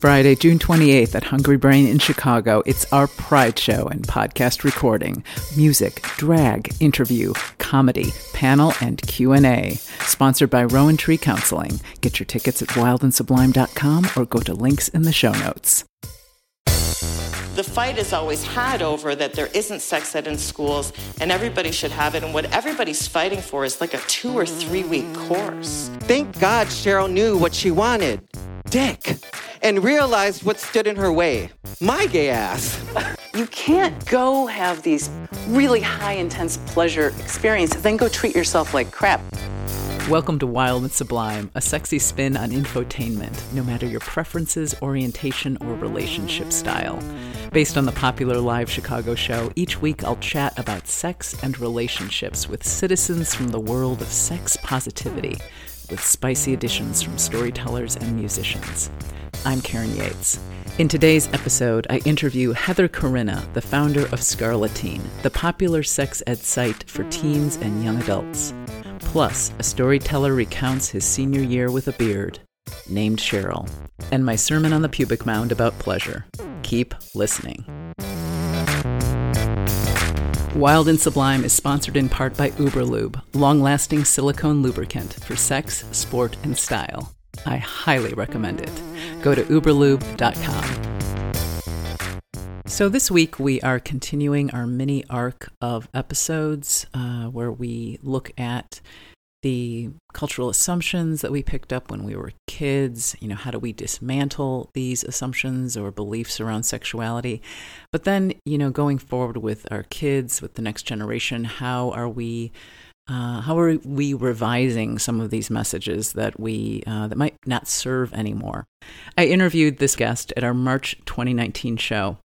Friday, June 28th at Hungry Brain in Chicago. It's our Pride Show and podcast recording. Music, drag, interview, comedy, panel, and Q&A. Sponsored by Rowan Tree Counseling. Get your tickets at wildandsublime.com or go to links in the show notes. The fight is always had over that there isn't sex ed in schools and everybody should have it. And what everybody's fighting for is like a two or three week course. Thank God Cheryl knew what she wanted dick and realized what stood in her way my gay ass. You can't go have these really high intense pleasure experiences, then go treat yourself like crap. Welcome to Wild and Sublime, a sexy spin on infotainment, no matter your preferences, orientation, or relationship style. Based on the popular live Chicago show, each week I'll chat about sex and relationships with citizens from the world of sex positivity, with spicy additions from storytellers and musicians. I'm Karen Yates. In today's episode, I interview Heather Corinna, the founder of Scarleteen, the popular sex ed site for teens and young adults. Plus, a storyteller recounts his senior year with a beard, named Cheryl, and my sermon on the pubic mound about pleasure. Keep listening. Wild and Sublime is sponsored in part by Uberlube, long lasting silicone lubricant for sex, sport, and style. I highly recommend it. Go to uberlube.com. So, this week we are continuing our mini arc of episodes uh, where we look at the cultural assumptions that we picked up when we were kids. You know, how do we dismantle these assumptions or beliefs around sexuality? But then, you know, going forward with our kids, with the next generation, how are we? Uh, how are we revising some of these messages that we uh, that might not serve anymore? I interviewed this guest at our March 2019 show.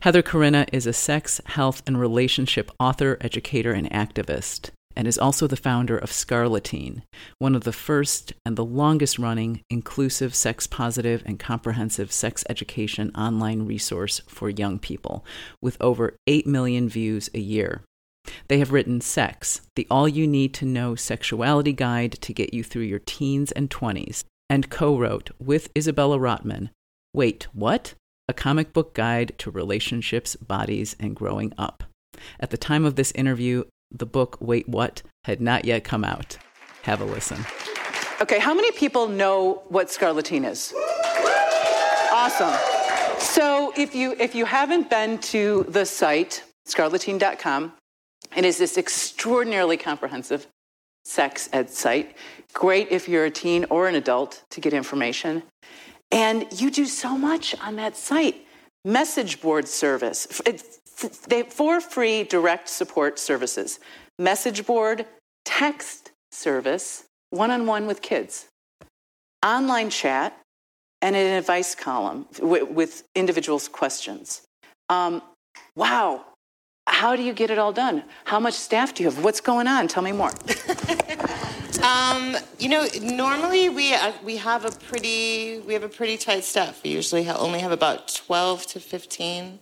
Heather Corinna is a sex, health, and relationship author, educator, and activist, and is also the founder of Scarleteen, one of the first and the longest running inclusive, sex positive, and comprehensive sex education online resource for young people, with over 8 million views a year. They have written Sex, the all you need to know sexuality guide to get you through your teens and 20s, and co wrote with Isabella Rotman Wait, what? A comic book guide to relationships, bodies, and growing up. At the time of this interview, the book Wait What had not yet come out. Have a listen. Okay, how many people know what Scarleteen is? Awesome. So if you if you haven't been to the site scarleteen.com, it is this extraordinarily comprehensive sex ed site. Great if you're a teen or an adult to get information. And you do so much on that site. Message board service. It's, they have four free direct support services message board, text service, one on one with kids, online chat, and an advice column with, with individuals' questions. Um, wow. How do you get it all done? How much staff do you have? What's going on? Tell me more. Um, you know, normally we uh, we have a pretty we have a pretty tight staff. We usually ha- only have about twelve to fifteen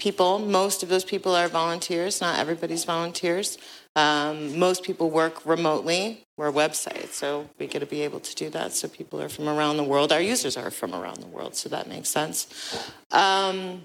people. Most of those people are volunteers. Not everybody's volunteers. Um, most people work remotely. We're a website, so we got to be able to do that. So people are from around the world. Our users are from around the world, so that makes sense. Um,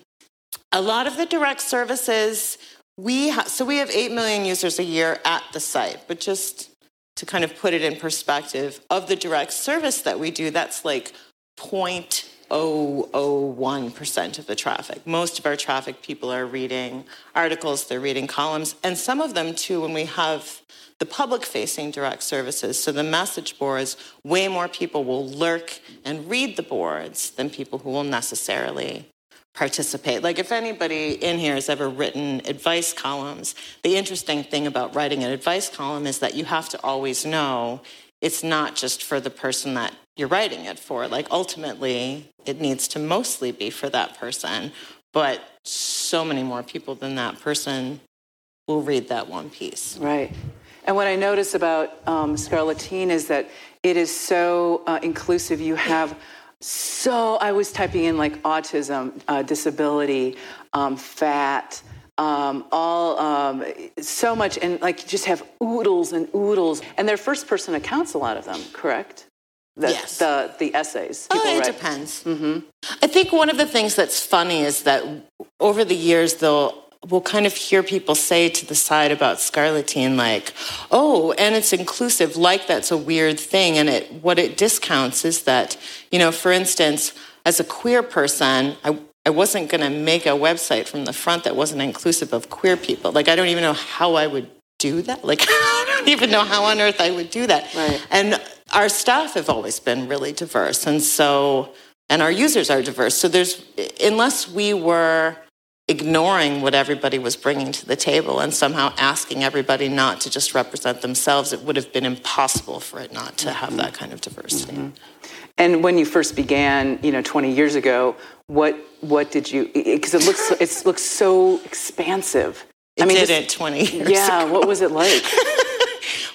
a lot of the direct services we ha- so we have 8 million users a year at the site but just to kind of put it in perspective of the direct service that we do that's like 0.001% of the traffic. Most of our traffic people are reading articles they're reading columns and some of them too when we have the public facing direct services so the message boards way more people will lurk and read the boards than people who will necessarily participate. Like if anybody in here has ever written advice columns, the interesting thing about writing an advice column is that you have to always know it's not just for the person that you're writing it for. Like ultimately, it needs to mostly be for that person, but so many more people than that person will read that one piece. Right. And what I notice about um, is that it is so uh, inclusive. You have so I was typing in like autism, uh, disability, um, fat, um, all um, so much, and like just have oodles and oodles. And they're first person accounts, a lot of them, correct? The, Yes. the the essays. Oh, it write. depends. I think one of the things that's funny is that over the years, they'll we'll kind of hear people say to the side about Scarleteen, like, "Oh, and it's inclusive." Like that's a weird thing, and it what it discounts is that you know, for instance, as a queer person, I. I wasn't going to make a website from the front that wasn't inclusive of queer people. Like, I don't even know how I would do that. Like, I don't even know how on earth I would do that. Right. And our staff have always been really diverse. And so, and our users are diverse. So there's, unless we were ignoring what everybody was bringing to the table and somehow asking everybody not to just represent themselves, it would have been impossible for it not to have that kind of diversity. Mm-hmm. And when you first began, you know, 20 years ago, what what did you? Because it looks it looks so expansive. It I mean, did it 20 years Yeah. ago. What was it like?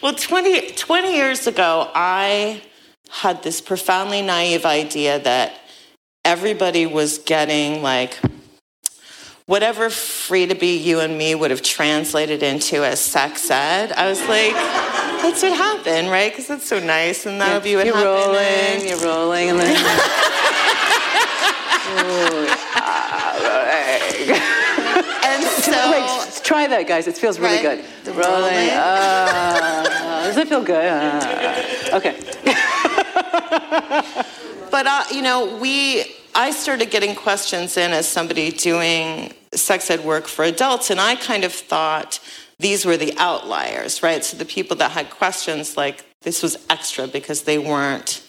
Well, 20, 20 years ago, I had this profoundly naive idea that everybody was getting like whatever free to be you and me would have translated into as sex ed. I was like, that's what happened, right? Because it's so nice, and that would be what you're happened. rolling, and- you're rolling, and then. And so, Wait, try that, guys. It feels really Right. good. The rolling. rolling. uh, does it feel good? Uh, okay. But uh, you know, we I started getting questions in as somebody doing sex ed work for adults, and I kind of thought these were the outliers, right? So the people that had questions like this was extra because they weren't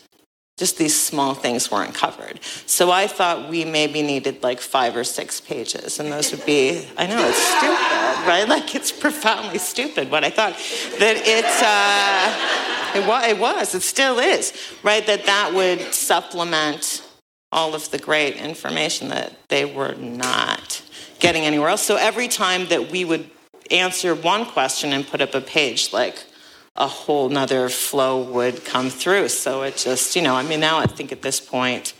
just these small things weren't covered. So I thought we maybe needed like five or six pages, and those would be, I know it's stupid, right? Like it's profoundly stupid what I thought. That it's, uh, it, it was, it still is, right? That that would supplement all of the great information that they were not getting anywhere else. So every time that we would answer one question and put up a page, like, a whole nother flow would come through. So it just, you know, I mean, now I think at this point,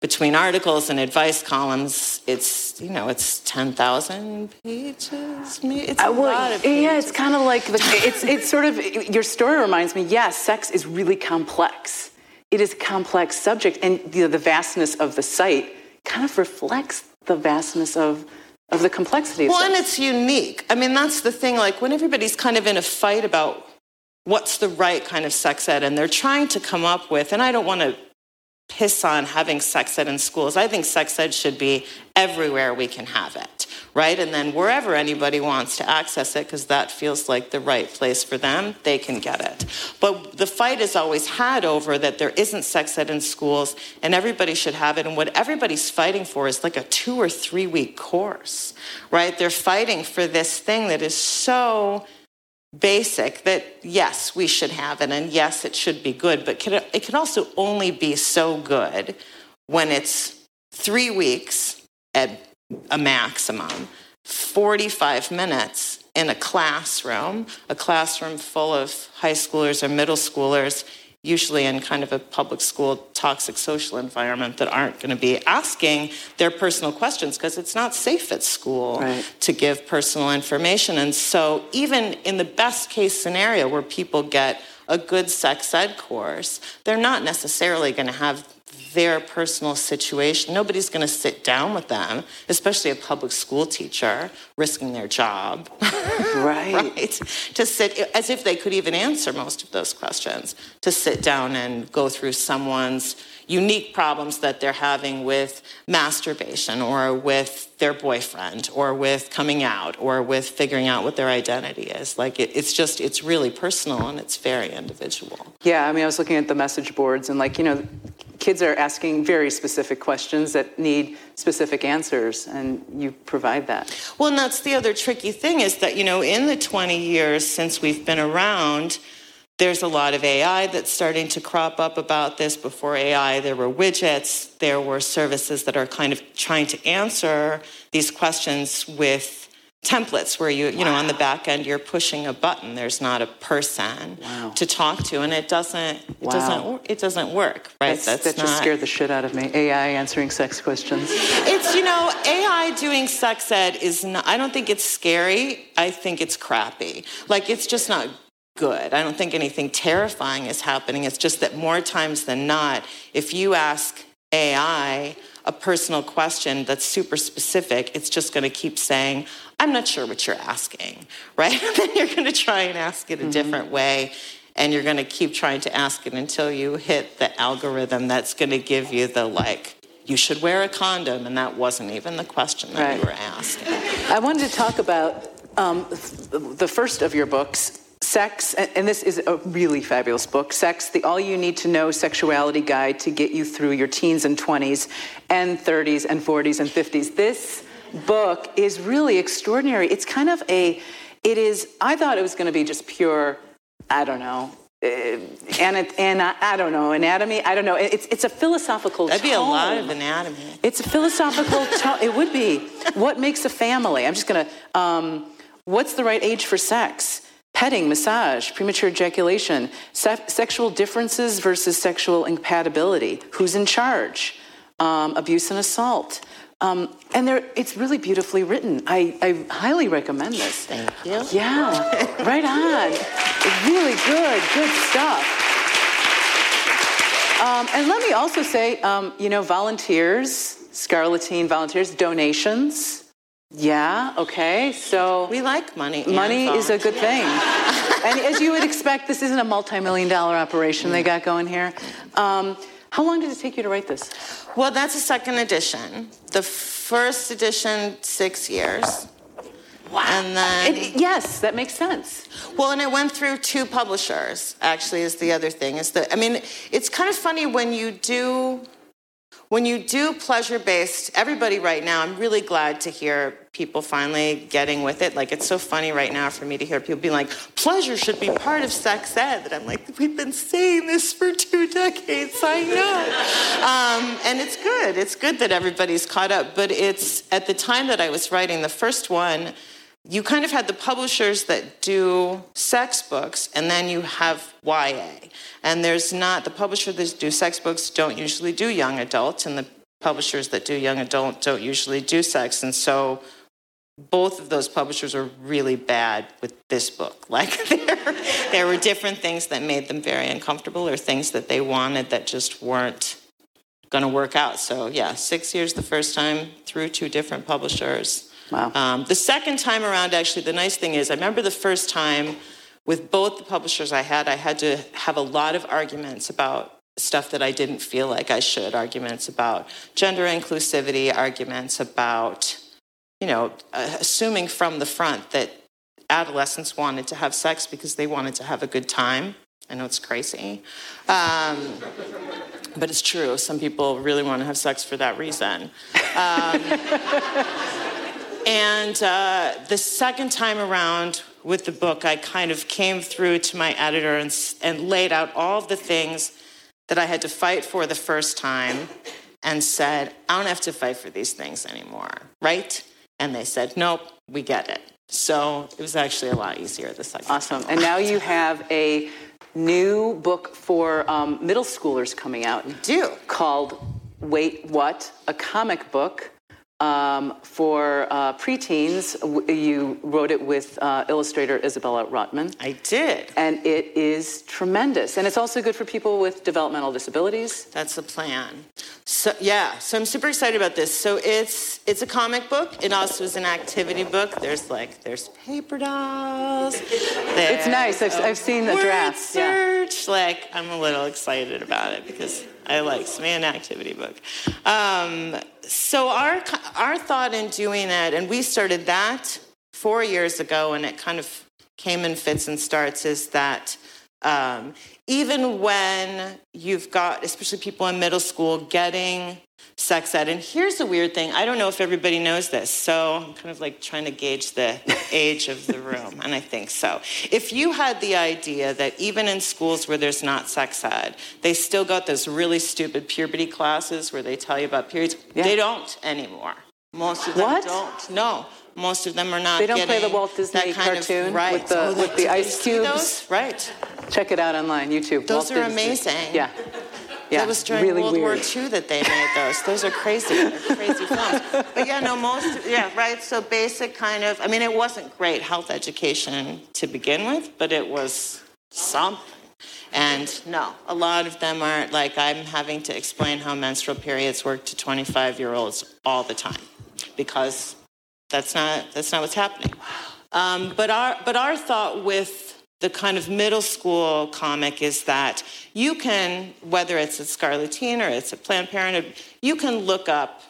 between articles and advice columns, it's, you know, it's 10,000 pages. maybe. It's a Uh, well, lot of pages. yeah, it's kind of like the, it's it's sort of your story reminds me. Yes, sex is really complex. It is a complex subject, and you know, the vastness of the site kind of reflects the vastness of of the complexity. Well, and it's unique. I mean, that's the thing. Like, when everybody's kind of in a fight about what's the right kind of sex ed, and they're trying to come up with, and I don't want to piss on having sex ed in schools. I think sex ed should be everywhere we can have it, right? And then wherever anybody wants to access it, because that feels like the right place for them, they can get it. But the fight is always had over that there isn't sex ed in schools and everybody should have it. And what everybody's fighting for is like a two or three week course, right? They're fighting for this thing that is so basic that yes, we should have it, and yes, it should be good, but can it, it can also only be so good when it's three weeks at a maximum, 45 minutes in a classroom, a classroom full of high schoolers or middle schoolers, usually in kind of a public school toxic social environment that aren't going to be asking their personal questions because it's not safe at school Right. to give personal information. And so, even in the best case scenario where people get a good sex ed course, they're not necessarily going to have their personal situation. Nobody's going to sit down with them, especially a public school teacher risking their job, right. right? To sit as if they could even answer most of those questions, to sit down and go through someone's unique problems that they're having with masturbation or with their boyfriend or with coming out or with figuring out what their identity is. Like it, it's just, it's really personal and it's very individual. Yeah, I mean, I was looking at the message boards, and like you know, kids are asking very specific questions that need specific answers, and you provide that. Well, and that's the other tricky thing is that, you know, in the 20 years since we've been around, there's a lot of AI that's starting to crop up about this. Before AI, there were widgets, there were services that are kind of trying to answer these questions with templates where you, you know, on the back end, you're pushing a button. There's not a person Wow. to talk to, and it doesn't, it Wow. doesn't, it doesn't work, right? That's, that just scared the shit out of me. AI answering sex questions. It's, you know, AI doing sex ed is not, I don't think it's scary. I think it's crappy. Like, it's just not good. I don't think anything terrifying is happening. It's just that more times than not, if you ask AI a personal question that's super specific, it's just going to keep saying, I'm not sure what you're asking, right? then you're going to try and ask it a mm-hmm. different way. And you're going to keep trying to ask it until you hit the algorithm that's going to give you the like, you should wear a condom. And that wasn't even the question that right. you were asking. I wanted to talk about um, the first of your books, Sex, and this is a really fabulous book Sex, the All You Need to Know Sexuality Guide to Get You Through Your Teens and 20s and 30s and 40s and 50s. This book is really extraordinary. It's kind of a, it is, I thought it was going to be just pure, I don't know, uh, and, and I I, don't know anatomy. I don't know. It's it's a philosophical. That'd be a lot of anatomy. It's a philosophical. tone. It would be. What makes a family? I'm just gonna. Um, what's the right age for sex? petting, massage, premature ejaculation, se- sexual differences versus sexual incompatibility, who's in charge, um, abuse and assault. Um, and it's really beautifully written. I, I, highly recommend this. Thank you. Yeah, right on. Really good, good stuff. Um, and let me also say, um, you know, volunteers, Scarleteen volunteers, donations. Yeah, okay. So we like money. Money is a good thing. and as you would expect, this isn't a multi million dollar operation they got going here. Um, how long did it take you to write this? Well, that's a second edition. The first edition, six years. Wow. And then. It, yes, that makes sense. Well, and it went through two publishers, actually, is the other thing. Is that, I mean, it's kind of funny when you do when you do pleasure based, everybody right now, I'm really glad to hear people finally getting with it. Like, it's so funny right now for me to hear people be like, pleasure should be part of sex ed. And I'm like, we've been saying this for two decades, I know. um, and it's good. It's good that everybody's caught up. But it's at the time that I was writing the first one, you kind of had the publishers that do sex books, and then you have YA. And there's not, the publishers that do sex books don't usually do young adult, and the publishers that do young adult don't usually do sex. And so both of those publishers are really bad with this book. Like there, there were different things that made them very uncomfortable or things that they wanted that just weren't going to work out. So yeah, six years the first time through two different publishers. Wow. Um, the second time around, actually, the nice thing is, I remember the first time with both the publishers I had, I had to have a lot of arguments about stuff that I didn't feel like I should arguments about gender inclusivity, arguments about, you know, uh, assuming from the front that adolescents wanted to have sex because they wanted to have a good time. I know it's crazy. Um, but it's true. Some people really want to have sex for that reason. Um, and uh, the second time around with the book, I kind of came through to my editor and, and laid out all of the things that I had to fight for the first time and said, I don't have to fight for these things anymore, right? And they said, nope, we get it. So it was actually a lot easier the second Awesome. And now you have a new book for um, middle schoolers coming out. We do. Called Wait What? A comic book um, for uh, preteens, you wrote it with uh, illustrator Isabella Rotman. I did. And it is tremendous. And it's also good for people with developmental disabilities. That's the plan. So yeah, so I'm super excited about this. So it's it's a comic book. It also is an activity book. There's like there's paper dolls. it's nice. I've, I've seen the draft. Search. Yeah. Like I'm a little excited about it because I like an activity book. Um, so our our thought in doing it, and we started that four years ago, and it kind of came in fits and starts, is that um, even when you've got, especially people in middle school, getting sex ed. And here's the weird thing I don't know if everybody knows this, so I'm kind of like trying to gauge the age of the room, and I think so. If you had the idea that even in schools where there's not sex ed, they still got those really stupid puberty classes where they tell you about periods, yeah. they don't anymore. Most of them what? don't. No. Most of them are not. They don't play the Walt Disney cartoon of, right. with the oh, with the ice cubes. Right. Check it out online, YouTube. Those Walt are Disney. amazing. Yeah. Yeah, that was during really World weird. War II that they made those. Those are crazy, crazy films. But yeah, no, most, yeah, right. So basic kind of, I mean, it wasn't great health education to begin with, but it was something. And no, a lot of them aren't like I'm having to explain how menstrual periods work to 25 year olds all the time because that's not, that's not what's happening. Um, but, our, but our thought with the kind of middle school comic is that you can, whether it's at Scarleteen or it's at Planned Parenthood, you can look up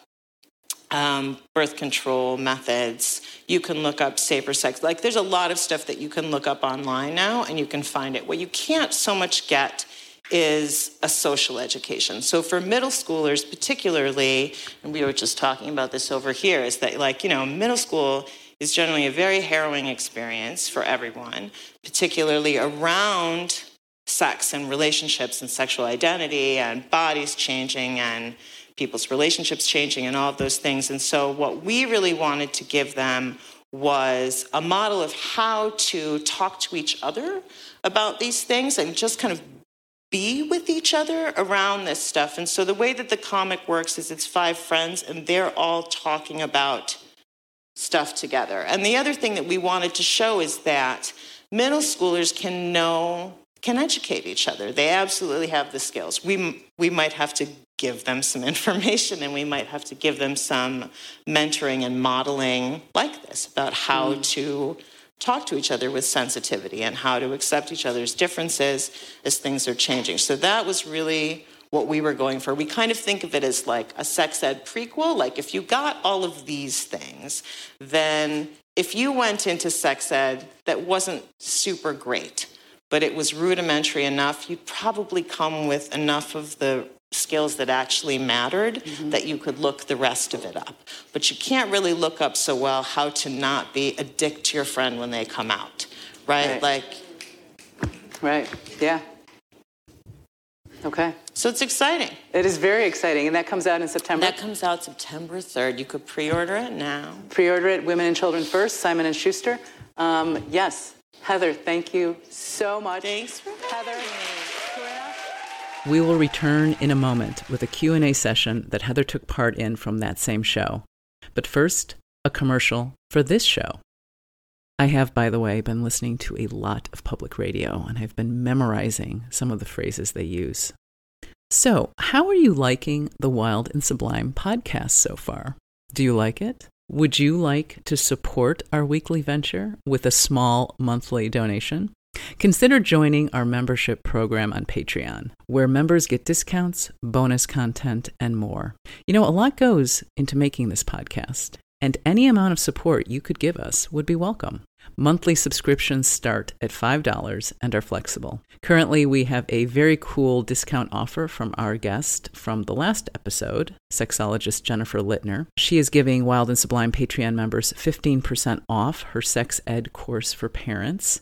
um, birth control methods. You can look up safer sex. Like, there's a lot of stuff that you can look up online now and you can find it. What you can't so much get is a social education. So, for middle schoolers, particularly, and we were just talking about this over here, is that, like, you know, middle school is generally a very harrowing experience for everyone, particularly around sex and relationships and sexual identity and bodies changing and people's relationships changing and all of those things. And so, what we really wanted to give them was a model of how to talk to each other about these things and just kind of be with each other around this stuff. And so, the way that the comic works is it's five friends and they're all talking about stuff together. And the other thing that we wanted to show is that middle schoolers can know can educate each other. They absolutely have the skills. We, we might have to give them some information and we might have to give them some mentoring and modeling like this about how mm. to talk to each other with sensitivity and how to accept each other's differences as things are changing. So that was really what we were going for. We kind of think of it as like a sex ed prequel. Like if you got all of these things, then if you went into sex ed that wasn't super great, but it was rudimentary enough, you'd probably come with enough of the skills that actually mattered mm-hmm. that you could look the rest of it up. But you can't really look up so well how to not be a dick to your friend when they come out, right? right. Like, right, yeah. Okay. So it's exciting. It is very exciting, and that comes out in September. That comes out September third. You could pre-order it now. Pre-order it. Women and Children First. Simon and Schuster. Um, yes, Heather. Thank you so much. Thanks, Heather. We will return in a moment with a Q&A session that Heather took part in from that same show. But first, a commercial for this show. I have, by the way, been listening to a lot of public radio and I've been memorizing some of the phrases they use. So, how are you liking the Wild and Sublime podcast so far? Do you like it? Would you like to support our weekly venture with a small monthly donation? Consider joining our membership program on Patreon, where members get discounts, bonus content, and more. You know, a lot goes into making this podcast, and any amount of support you could give us would be welcome. Monthly subscriptions start at $5 and are flexible. Currently, we have a very cool discount offer from our guest from the last episode, sexologist Jennifer Litner. She is giving Wild and Sublime Patreon members 15% off her sex ed course for parents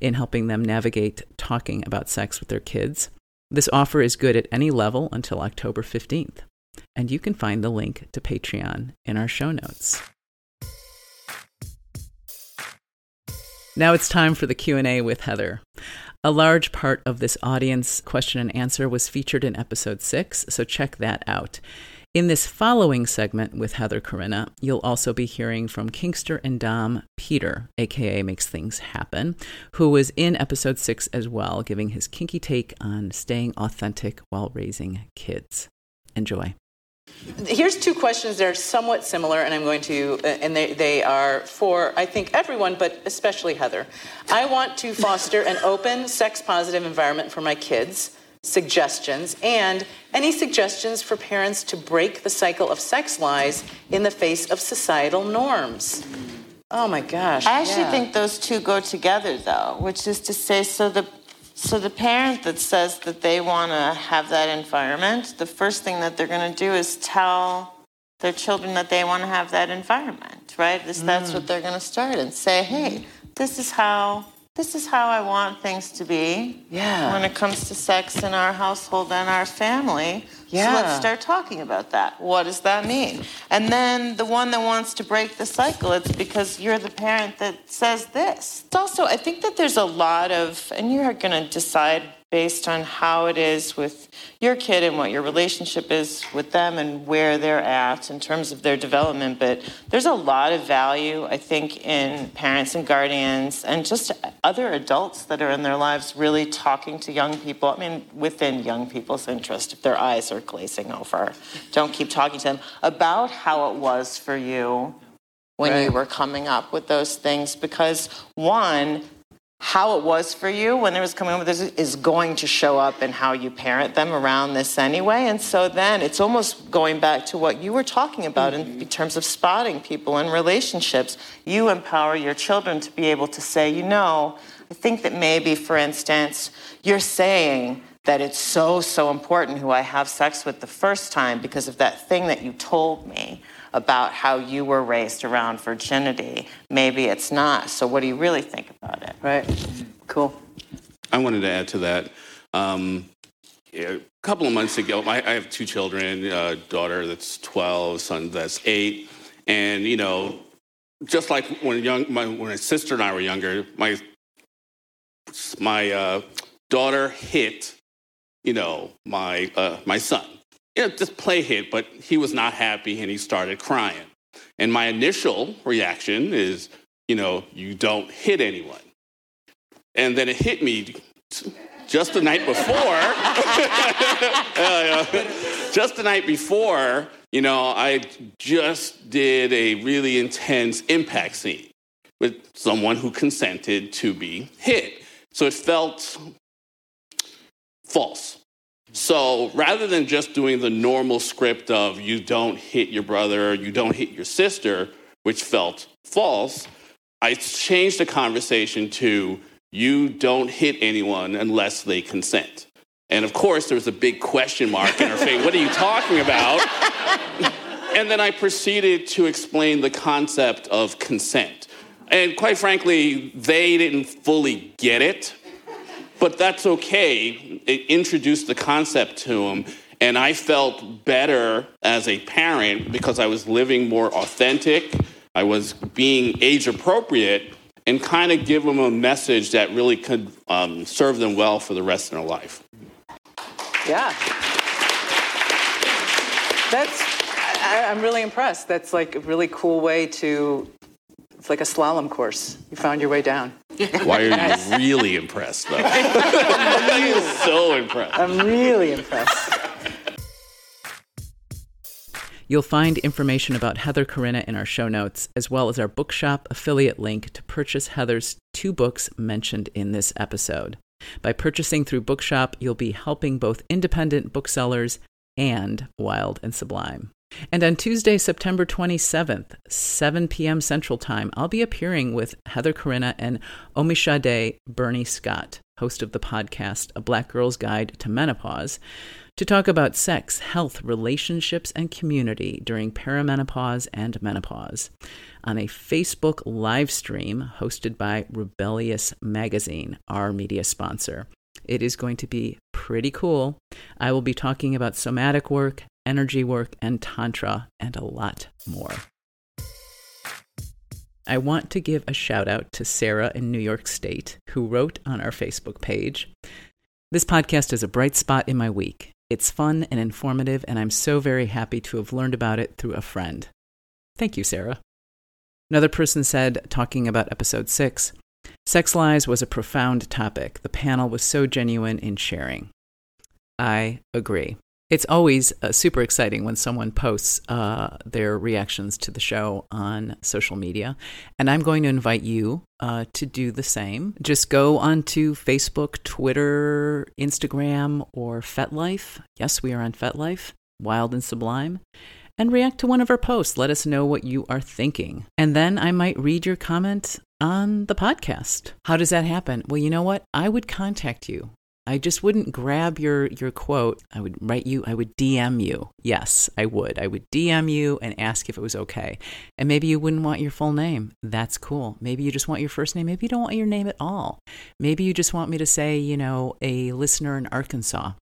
in helping them navigate talking about sex with their kids. This offer is good at any level until October 15th, and you can find the link to Patreon in our show notes. Now it's time for the Q&A with Heather. A large part of this audience question and answer was featured in episode 6, so check that out. In this following segment with Heather Corinna, you'll also be hearing from Kingster and Dom Peter, aka Makes Things Happen, who was in episode six as well, giving his kinky take on staying authentic while raising kids. Enjoy. Here's two questions that are somewhat similar, and I'm going to, uh, and they, they are for, I think, everyone, but especially Heather. I want to foster an open, sex positive environment for my kids suggestions and any suggestions for parents to break the cycle of sex lies in the face of societal norms. Oh my gosh. I actually yeah. think those two go together though, which is to say so the so the parent that says that they want to have that environment, the first thing that they're going to do is tell their children that they want to have that environment, right? This, mm. That's what they're going to start and say, "Hey, this is how this is how I want things to be. Yeah. When it comes to sex in our household and our family. Yeah. So let's start talking about that. What does that mean? And then the one that wants to break the cycle, it's because you're the parent that says this. It's also, I think that there's a lot of, and you're going to decide based on how it is with your kid and what your relationship is with them and where they're at in terms of their development. But there's a lot of value, I think, in parents and guardians and just other adults that are in their lives really talking to young people. I mean, within young people's interest, if their eyes are glazing over, don't keep talking to them about how it was for you when right. you were coming up with those things because one how it was for you when it was coming with this is going to show up in how you parent them around this anyway. And so then it's almost going back to what you were talking about mm-hmm. in terms of spotting people in relationships. You empower your children to be able to say, you know, I think that maybe, for instance, you're saying that it's so, so important who I have sex with the first time because of that thing that you told me about how you were raised around virginity. Maybe it's not. So, what do you really think about it? Right. Cool. I wanted to add to that. Um, a couple of months ago, I, I have two children, a daughter that's 12, son that's eight. And, you know, just like when, young, my, when my sister and I were younger, my, my uh, daughter hit, you know, my, uh, my son you know, just play hit, but he was not happy and he started crying. And my initial reaction is, you know, you don't hit anyone. And then it hit me just the night before. just the night before, you know, I just did a really intense impact scene with someone who consented to be hit. So it felt false. So rather than just doing the normal script of you don't hit your brother, you don't hit your sister, which felt false, I changed the conversation to you don't hit anyone unless they consent. And of course, there was a big question mark in her face. What are you talking about? and then I proceeded to explain the concept of consent. And quite frankly, they didn't fully get it. But that's okay. It introduced the concept to him. And I felt better as a parent because I was living more authentic. I was being age appropriate and kind of give them a message that really could um, serve them well for the rest of their life. Yeah. That's, I, I'm really impressed. That's like a really cool way to it's like a slalom course. You found your way down. Why are you really impressed, though? I'm so impressed. I'm really impressed. You'll find information about Heather Corinna in our show notes, as well as our bookshop affiliate link to purchase Heather's two books mentioned in this episode. By purchasing through Bookshop, you'll be helping both independent booksellers and Wild and Sublime. And on Tuesday, September 27th, 7 p.m. Central Time, I'll be appearing with Heather Corinna and Omishade Bernie Scott, host of the podcast A Black Girl's Guide to Menopause, to talk about sex, health, relationships, and community during perimenopause and menopause on a Facebook live stream hosted by Rebellious Magazine, our media sponsor. It is going to be pretty cool. I will be talking about somatic work, energy work, and Tantra, and a lot more. I want to give a shout out to Sarah in New York State, who wrote on our Facebook page This podcast is a bright spot in my week. It's fun and informative, and I'm so very happy to have learned about it through a friend. Thank you, Sarah. Another person said, talking about episode six, Sex lies was a profound topic. The panel was so genuine in sharing. I agree it's always uh, super exciting when someone posts uh, their reactions to the show on social media. And I'm going to invite you uh, to do the same. Just go onto Facebook, Twitter, Instagram, or FetLife. Yes, we are on FetLife, Wild and Sublime. And react to one of our posts. Let us know what you are thinking. And then I might read your comment on the podcast. How does that happen? Well, you know what? I would contact you. I just wouldn't grab your your quote. I would write you. I would DM you. Yes, I would. I would DM you and ask if it was okay. And maybe you wouldn't want your full name. That's cool. Maybe you just want your first name. Maybe you don't want your name at all. Maybe you just want me to say, you know, a listener in Arkansas,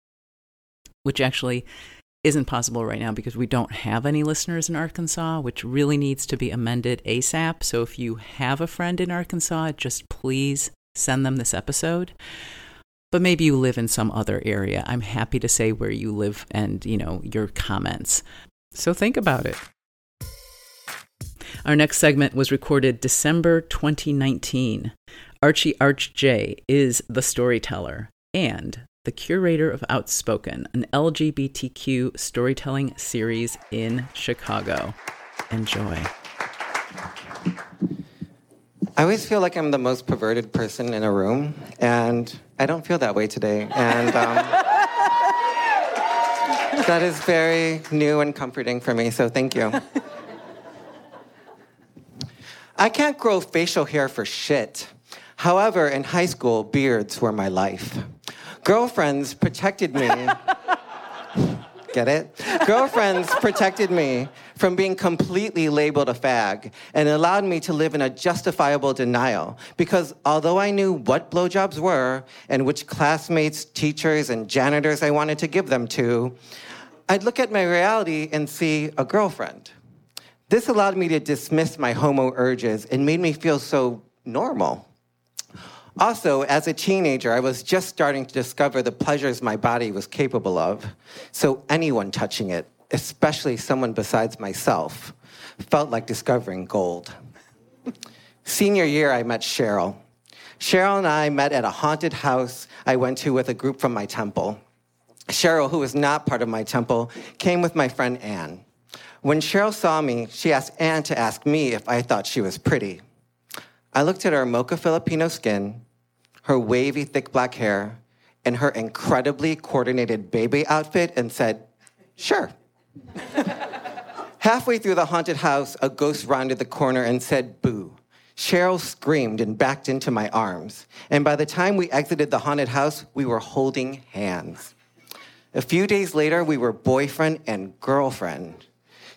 which actually isn't possible right now because we don't have any listeners in Arkansas, which really needs to be amended ASAP. So if you have a friend in Arkansas, just please send them this episode. But maybe you live in some other area. I'm happy to say where you live and, you know, your comments. So think about it. Our next segment was recorded December 2019. Archie Arch J is the storyteller and the curator of Outspoken, an LGBTQ storytelling series in Chicago. Enjoy. I always feel like I'm the most perverted person in a room, and I don't feel that way today. And um, that is very new and comforting for me, so thank you. I can't grow facial hair for shit. However, in high school, beards were my life. Girlfriends protected me. Get it? Girlfriends protected me from being completely labeled a fag and allowed me to live in a justifiable denial because although I knew what blowjobs were and which classmates, teachers, and janitors I wanted to give them to, I'd look at my reality and see a girlfriend. This allowed me to dismiss my homo urges and made me feel so normal. Also, as a teenager, I was just starting to discover the pleasures my body was capable of. So anyone touching it, especially someone besides myself, felt like discovering gold. Senior year, I met Cheryl. Cheryl and I met at a haunted house I went to with a group from my temple. Cheryl, who was not part of my temple, came with my friend Anne. When Cheryl saw me, she asked Anne to ask me if I thought she was pretty. I looked at her mocha Filipino skin, her wavy, thick black hair, and her incredibly coordinated baby outfit and said, Sure. Halfway through the haunted house, a ghost rounded the corner and said, Boo. Cheryl screamed and backed into my arms. And by the time we exited the haunted house, we were holding hands. A few days later, we were boyfriend and girlfriend.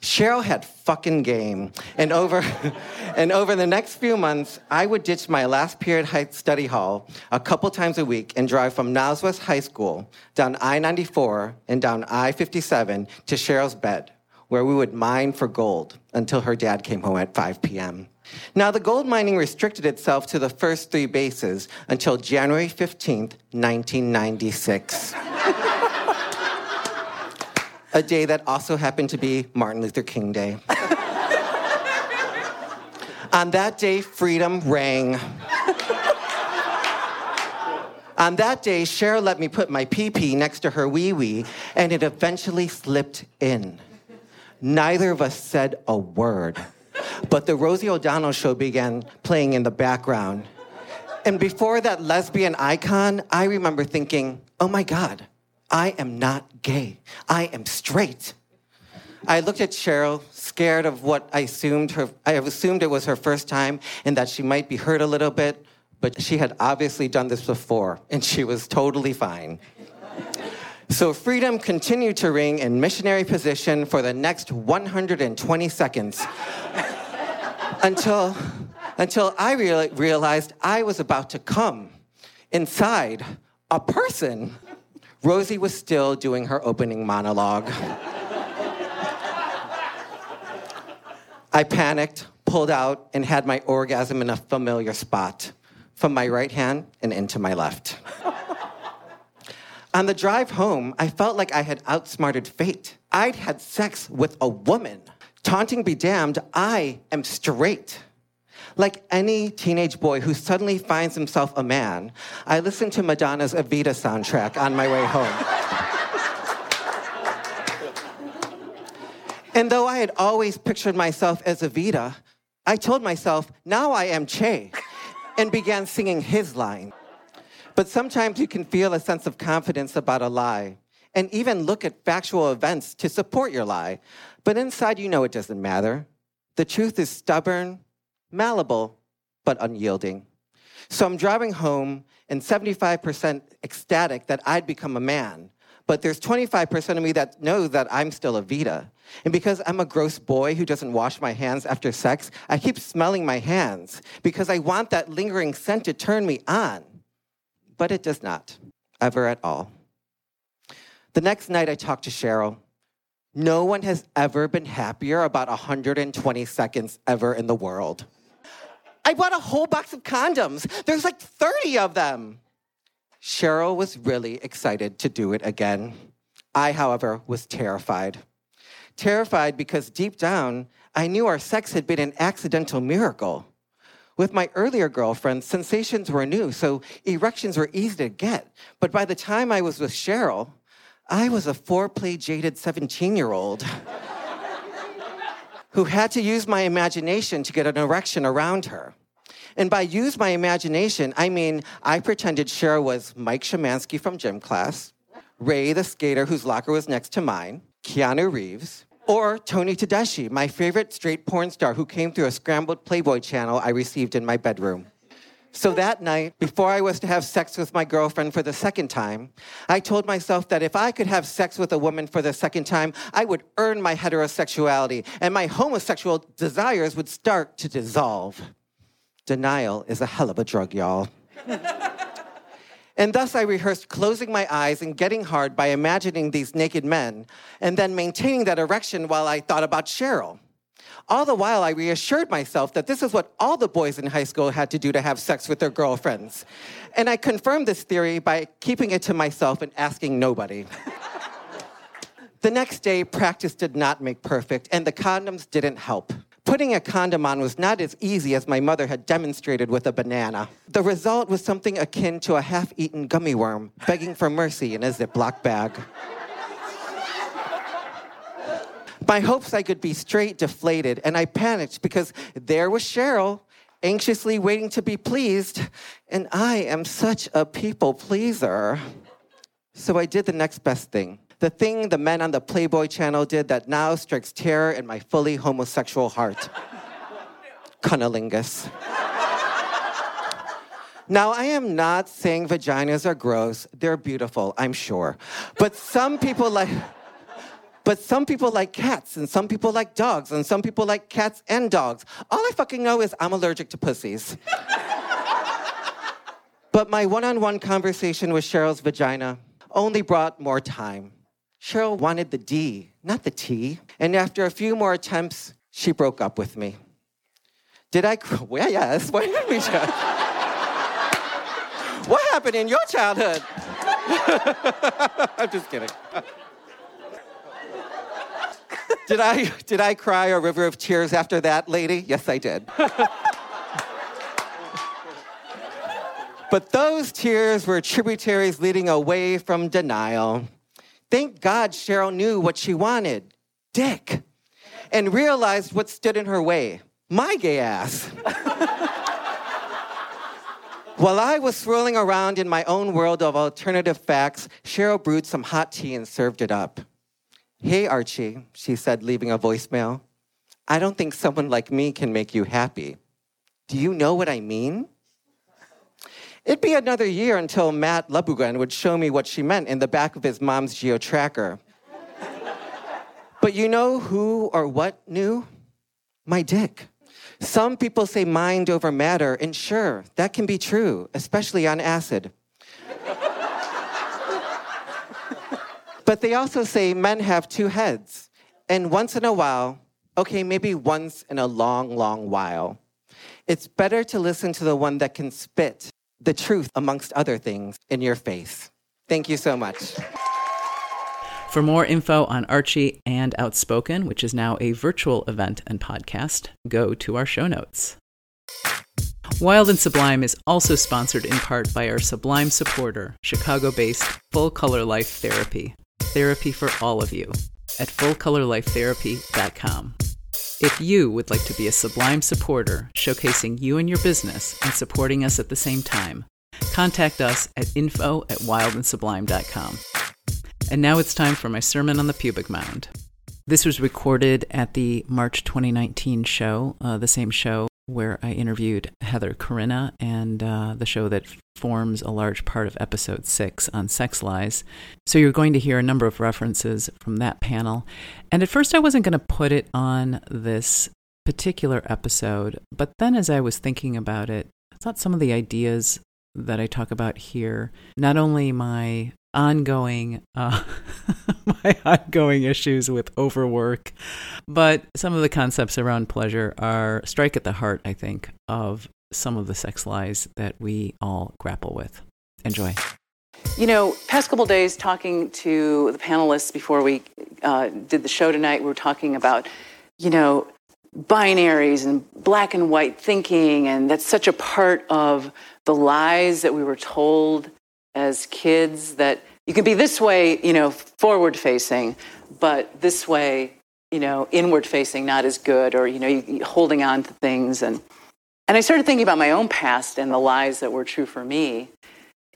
Cheryl had fucking game. And over, and over the next few months, I would ditch my last period high study hall a couple times a week and drive from Niles West High School down I 94 and down I 57 to Cheryl's bed, where we would mine for gold until her dad came home at 5 p.m. Now, the gold mining restricted itself to the first three bases until January 15th, 1996 a day that also happened to be Martin Luther King Day. On that day, freedom rang. On that day, Cheryl let me put my pee pee next to her wee wee, and it eventually slipped in. Neither of us said a word, but the Rosie O'Donnell show began playing in the background. And before that lesbian icon, I remember thinking, oh my God, I am not gay. I am straight. I looked at Cheryl, scared of what I assumed her I assumed it was her first time and that she might be hurt a little bit, but she had obviously done this before and she was totally fine. So freedom continued to ring in missionary position for the next 120 seconds until until I real, realized I was about to come inside a person Rosie was still doing her opening monologue. I panicked, pulled out, and had my orgasm in a familiar spot from my right hand and into my left. On the drive home, I felt like I had outsmarted fate. I'd had sex with a woman. Taunting be damned, I am straight. Like any teenage boy who suddenly finds himself a man, I listened to Madonna's Evita soundtrack on my way home. and though I had always pictured myself as Evita, I told myself, now I am Che, and began singing his line. But sometimes you can feel a sense of confidence about a lie and even look at factual events to support your lie. But inside, you know it doesn't matter. The truth is stubborn malleable, but unyielding. So I'm driving home and 75% ecstatic that I'd become a man. But there's 25% of me that knows that I'm still Evita. And because I'm a gross boy who doesn't wash my hands after sex, I keep smelling my hands because I want that lingering scent to turn me on. But it does not, ever at all. The next night, I talked to Cheryl. No one has ever been happier about 120 seconds ever in the world. I bought a whole box of condoms. There's like 30 of them. Cheryl was really excited to do it again. I, however, was terrified. Terrified because deep down, I knew our sex had been an accidental miracle. With my earlier girlfriend, sensations were new, so erections were easy to get. But by the time I was with Cheryl, I was a foreplay jaded 17 year old who had to use my imagination to get an erection around her. And by use my imagination, I mean I pretended Cheryl was Mike Shemansky from gym class, Ray the skater whose locker was next to mine, Keanu Reeves, or Tony Tedeschi, my favorite straight porn star who came through a scrambled Playboy channel I received in my bedroom. So that night, before I was to have sex with my girlfriend for the second time, I told myself that if I could have sex with a woman for the second time, I would earn my heterosexuality and my homosexual desires would start to dissolve. Denial is a hell of a drug, y'all. And thus I rehearsed closing my eyes and getting hard by imagining these naked men, and then maintaining that erection while I thought about Cheryl. All the while, I reassured myself that this is what all the boys in high school had to do to have sex with their girlfriends. And I confirmed this theory by keeping it to myself and asking nobody. the next day, practice did not make perfect, and the condoms didn't help. Putting a condom on was not as easy as my mother had demonstrated with a banana. The result was something akin to a half eaten gummy worm begging for mercy in a Ziploc bag. My hopes I could be straight deflated, and I panicked because there was Cheryl, anxiously waiting to be pleased, and I am such a people pleaser. So I did the next best thing the thing the men on the Playboy channel did that now strikes terror in my fully homosexual heart. Cunnilingus. Now, I am not saying vaginas are gross. They're beautiful, I'm sure. But some people like but some people like cats, and some people like dogs, and some people like cats and dogs. All I fucking know is I'm allergic to pussies. but my one on one conversation with Cheryl's vagina only brought more time. Cheryl wanted the D, not the T. And after a few more attempts, she broke up with me. Did I? Cry? Well, yes. Why did we just? what happened in your childhood? I'm just kidding. Did I did I cry a river of tears after that, lady? Yes, I did. but those tears were tributaries leading away from denial. Thank God Cheryl knew what she wanted dick and realized what stood in her way my gay ass. While I was swirling around in my own world of alternative facts, Cheryl brewed some hot tea and served it up. Hey, Archie, she said, leaving a voicemail. I don't think someone like me can make you happy. Do you know what I mean? It'd be another year until Matt Labugan would show me what she meant in the back of his mom's geo tracker. but you know who or what knew? My dick. Some people say mind over matter, and sure, that can be true, especially on acid. But they also say men have two heads, and once in a while, okay, maybe once in a long, long while, it's better to listen to the one that can spit the truth, amongst other things, in your face. Thank you so much. For more info on Archie and Outspoken, which is now a virtual event and podcast, go to our show notes. Wild and Sublime is also sponsored in part by our Sublime supporter, Chicago based Full Color Life Therapy. Therapy for all of you at fullcolorlifetherapy.com. If you would like to be a Sublime supporter, showcasing you and your business and supporting us at the same time, contact us at info at wildandsublime.com. And now it's time for my sermon on the pubic mound. This was recorded at the March 2019 show, uh, the same show where I interviewed Heather Corinna and uh, the show that forms a large part of episode six on sex lies. So you're going to hear a number of references from that panel. And at first, I wasn't going to put it on this particular episode, but then as I was thinking about it, I thought some of the ideas that I talk about here, not only my ongoing uh, my ongoing issues with overwork. But some of the concepts around pleasure are strike at the heart i think of some of the sex lies that we all grapple with. Enjoy. You know, past couple days talking to the panelists before we uh, did the show tonight, we were talking about, you know, binaries and black and white thinking, and that's such a part of the lies that we were told as kids that you can be this way, you know, forward facing, but this way, you know, inward facing, not as good, or, you know, holding on to things. And, and I started thinking about my own past and the lies that were true for me.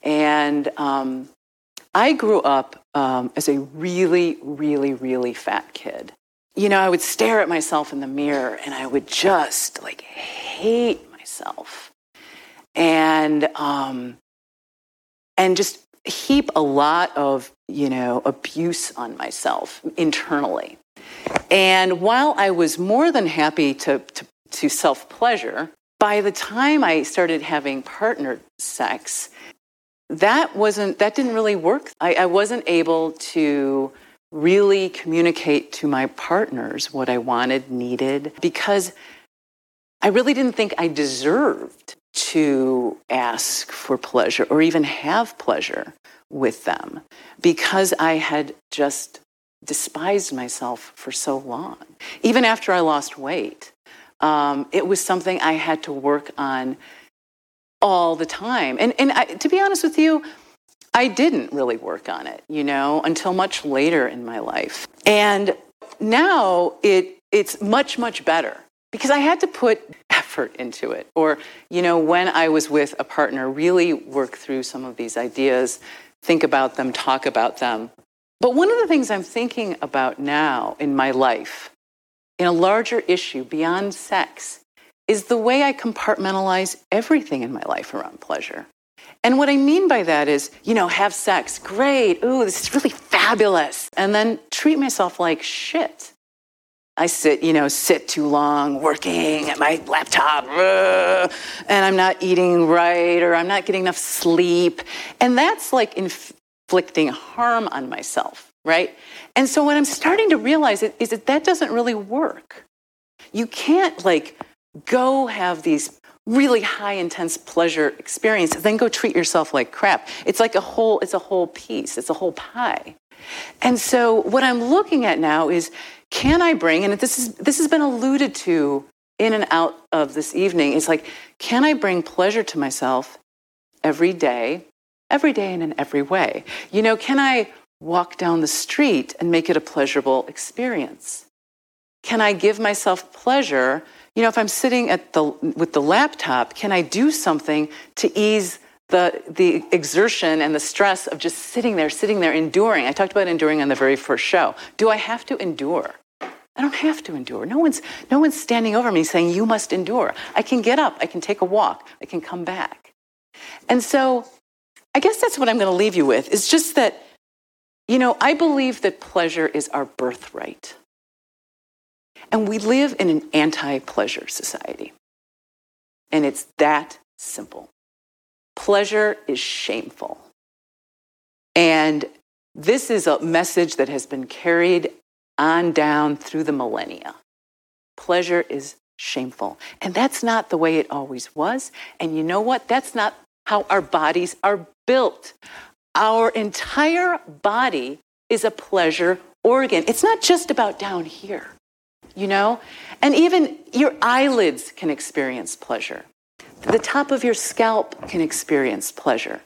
And um, I grew up um, as a really, really, really fat kid. You know, I would stare at myself in the mirror and I would just like hate myself. And, um, and just heap a lot of, you know, abuse on myself internally. And while I was more than happy to, to, to self pleasure, by the time I started having partner sex, that wasn't that didn't really work. I, I wasn't able to really communicate to my partners what I wanted, needed, because I really didn't think I deserved to ask for pleasure or even have pleasure with them because I had just despised myself for so long. Even after I lost weight, um, it was something I had to work on all the time. And, and I, to be honest with you, I didn't really work on it, you know, until much later in my life. And now it, it's much, much better because I had to put effort into it. Or, you know, when I was with a partner, really work through some of these ideas, think about them, talk about them. But one of the things I'm thinking about now in my life, in a larger issue beyond sex, is the way I compartmentalize everything in my life around pleasure. And what I mean by that is, you know, have sex, great, ooh, this is really fabulous. And then treat myself like shit. I sit, you know, sit too long working at my laptop, uh, and I'm not eating right, or I'm not getting enough sleep. And that's like inflicting harm on myself, right? And so what I'm starting to realize is that that doesn't really work. You can't like go have these really high intense pleasure experiences, then go treat yourself like crap. It's like a whole, it's a whole piece, it's a whole pie. And so what I'm looking at now is can I bring, and this, is, this has been alluded to in and out of this evening, it's like, can I bring pleasure to myself every day, every day and in every way? You know, can I walk down the street and make it a pleasurable experience? Can I give myself pleasure? You know, if I'm sitting at the, with the laptop, can I do something to ease the, the exertion and the stress of just sitting there, sitting there, enduring. I talked about enduring on the very first show. Do I have to endure? I don't have to endure. No one's, no one's standing over me saying, you must endure. I can get up, I can take a walk, I can come back. And so I guess that's what I'm going to leave you with is just that, you know, I believe that pleasure is our birthright. And we live in an anti pleasure society. And it's that simple pleasure is shameful. And this is a message that has been carried on down through the millennia. Pleasure is shameful. And that's not the way it always was. And you know what? That's not how our bodies are built. Our entire body is a pleasure organ. It's not just about down here, you know? And even your eyelids can experience pleasure the top of your scalp can experience pleasure.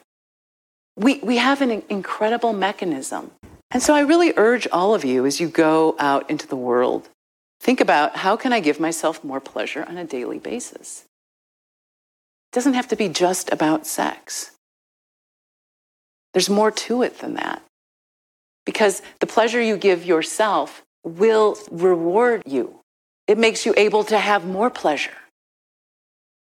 We, we have an incredible mechanism. And so I really urge all of you as you go out into the world, think about how can I give myself more pleasure on a daily basis? It doesn't have to be just about sex. There's more to it than that. Because the pleasure you give yourself will reward you. It makes you able to have more pleasure.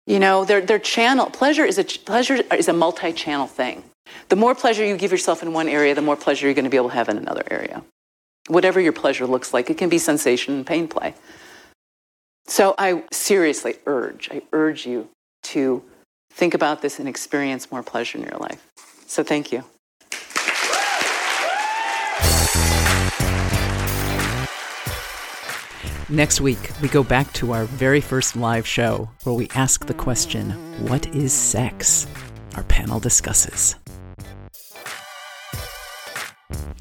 You know, their, their channel, pleasure is a, pleasure is a multi-channel thing. The more pleasure you give yourself in one area, the more pleasure you're going to be able to have in another area. Whatever your pleasure looks like, it can be sensation and pain play. So I seriously urge, I urge you to think about this and experience more pleasure in your life. So thank you. Next week, we go back to our very first live show where we ask the question What is sex? Our panel discusses.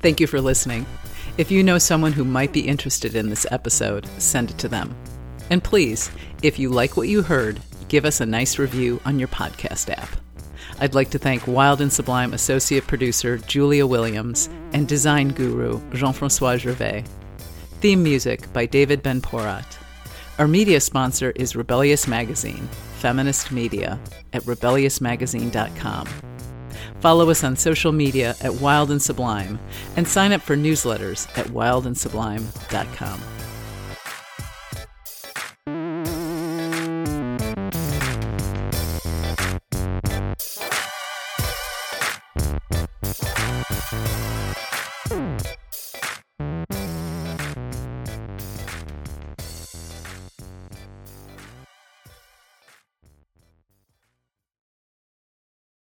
Thank you for listening. If you know someone who might be interested in this episode, send it to them. And please, if you like what you heard, give us a nice review on your podcast app. I'd like to thank Wild and Sublime associate producer Julia Williams and design guru Jean Francois Gervais. Theme music by David Ben Porat. Our media sponsor is Rebellious Magazine, feminist media, at rebelliousmagazine.com. Follow us on social media at Wild and Sublime and sign up for newsletters at wildandsublime.com.